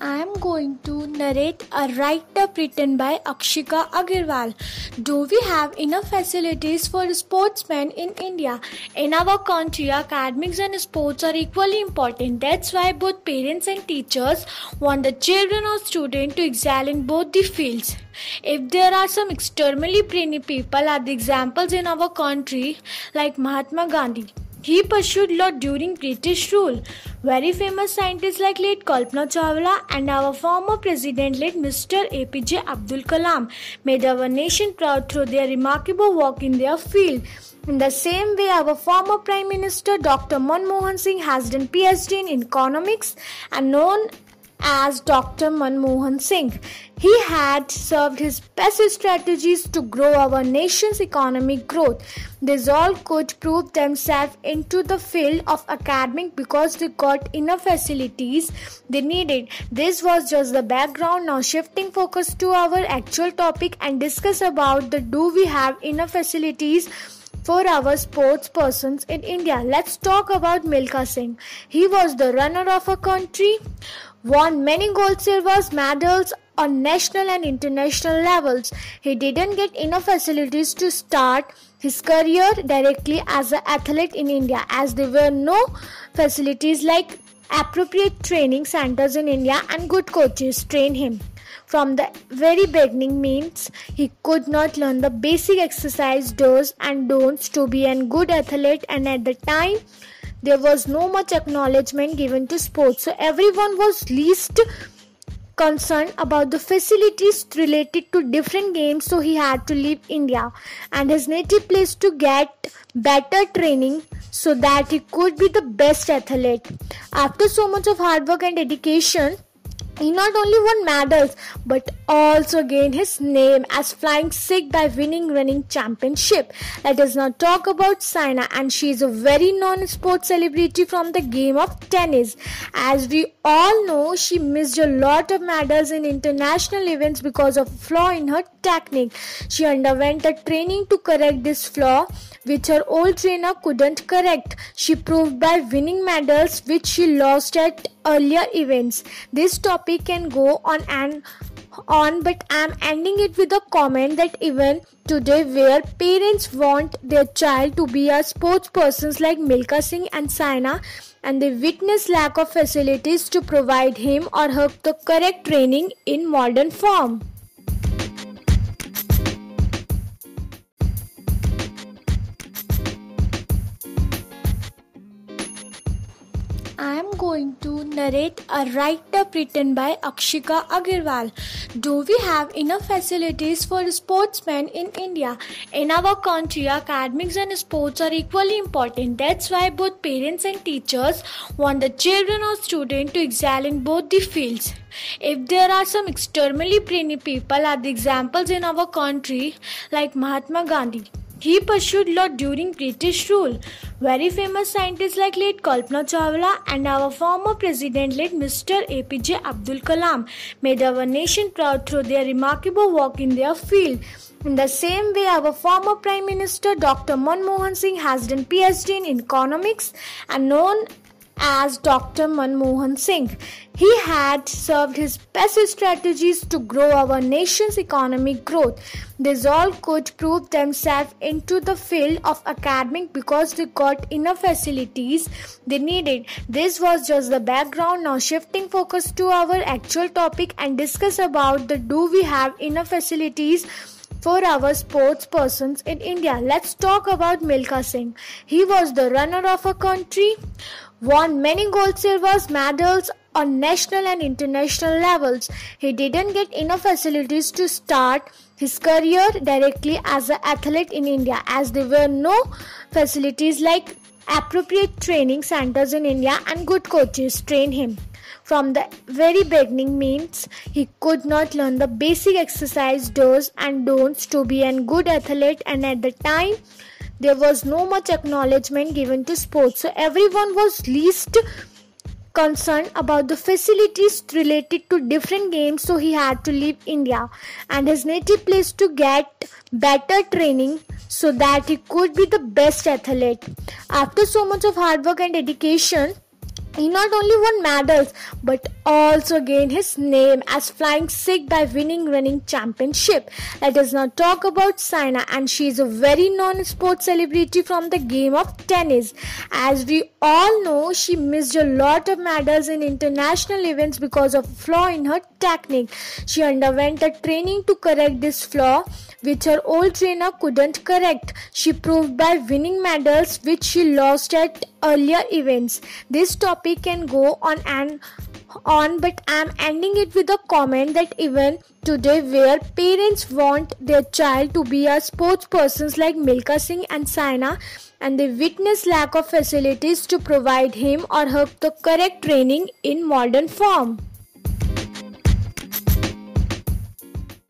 I am going to narrate a write-up written by Akshika Agarwal. Do we have enough facilities for sportsmen in India? In our country, academics and sports are equally important. That's why both parents and teachers want the children or students to excel in both the fields. If there are some extremely brainy people are the examples in our country like Mahatma Gandhi. He pursued law during British rule. Very famous scientists like late Kalpana Chawla and our former president late Mr. APJ Abdul Kalam made our nation proud through their remarkable work in their field. In the same way, our former Prime Minister Dr. Manmohan Singh has done PhD in economics and known as Dr. Manmohan Singh. He had served his best strategies to grow our nation's economic growth. These all could prove themselves into the field of academic because they got enough facilities they needed. This was just the background. Now shifting focus to our actual topic and discuss about the do we have enough facilities for our sports persons in India. Let's talk about Milkha Singh. He was the runner of a country won many gold silvers medals on national and international levels. He didn't get enough facilities to start his career directly as an athlete in India as there were no facilities like appropriate training centers in India and good coaches train him. From the very beginning means he could not learn the basic exercise do's and don'ts to be a good athlete. And at the time there was no much acknowledgement given to sports. So everyone was least concerned about the facilities related to different games. So he had to leave india and his native place to get better training so that he could be the best athlete. After so much of hard work and dedication he not only won medals but also gained his name as Flying Sikh by winning running championship. Let us now talk about Saina and she is a very known sports celebrity from the game of tennis. As we all know, she missed a lot of medals in international events because of flaw in her technique. She underwent a training to correct this flaw which her old trainer couldn't correct. She proved by winning medals which she lost at earlier events. This topic can go on and on, but I'm ending it with a comment that even today, where parents want their child to be a sports persons like Milkha Singh and Saina, and they witness lack of facilities to provide him or her the correct training in modern form. I am going to narrate a write-up written by Akshika Agarwal. Do we have enough facilities for sportsmen in India? In our country, academics and sports are equally important. That's why both parents and teachers want the children or students to excel in both the fields. If there are some extremely brainy people are the examples in our country like Mahatma Gandhi. He pursued law during British rule. Very famous scientists like late Kalpana Chawla and our former president late Mr. APJ Abdul Kalam made our nation proud through their remarkable work in their field. In the same way, our former Prime Minister Dr. Manmohan Singh has done PhD in economics and known as Dr. Manmohan Singh. He had served his best strategies to grow our nation's economic growth. These all could prove themselves into the field of academic because they got enough facilities they needed. This was just the background. Now shifting focus to our actual topic and discuss about the do we have enough facilities for our sports persons in India. Let's talk about Milkha Singh. He was the runner of a country won many gold silvers medals on national and international levels. He didn't get enough facilities to start his career directly as an athlete in India as there were no facilities like appropriate training centers in India and good coaches train him. From the very beginning means he could not learn the basic exercise do's and don'ts to be a good athlete. And at the time there was no much acknowledgement given to sports. So everyone was least concerned about the facilities related to different games. So he had to leave india and his native place to get better training so that he could be the best athlete. After so much of hard work and dedication He not only won medals but also gained his name as flying Sikh by winning running championship. Let us now talk about Saina and she is a very known sports celebrity from the game of tennis. As we all know, she missed a lot of medals in international events because of flaw in her technique. She underwent a training to correct this flaw which her old trainer couldn't correct. She proved by winning medals which she lost at earlier events. This topic can go on and on, but I'm ending it with a comment that even today, where parents want their child to be a sports persons like Milkha Singh and Saina, and they witness lack of facilities to provide him or her the correct training in modern form.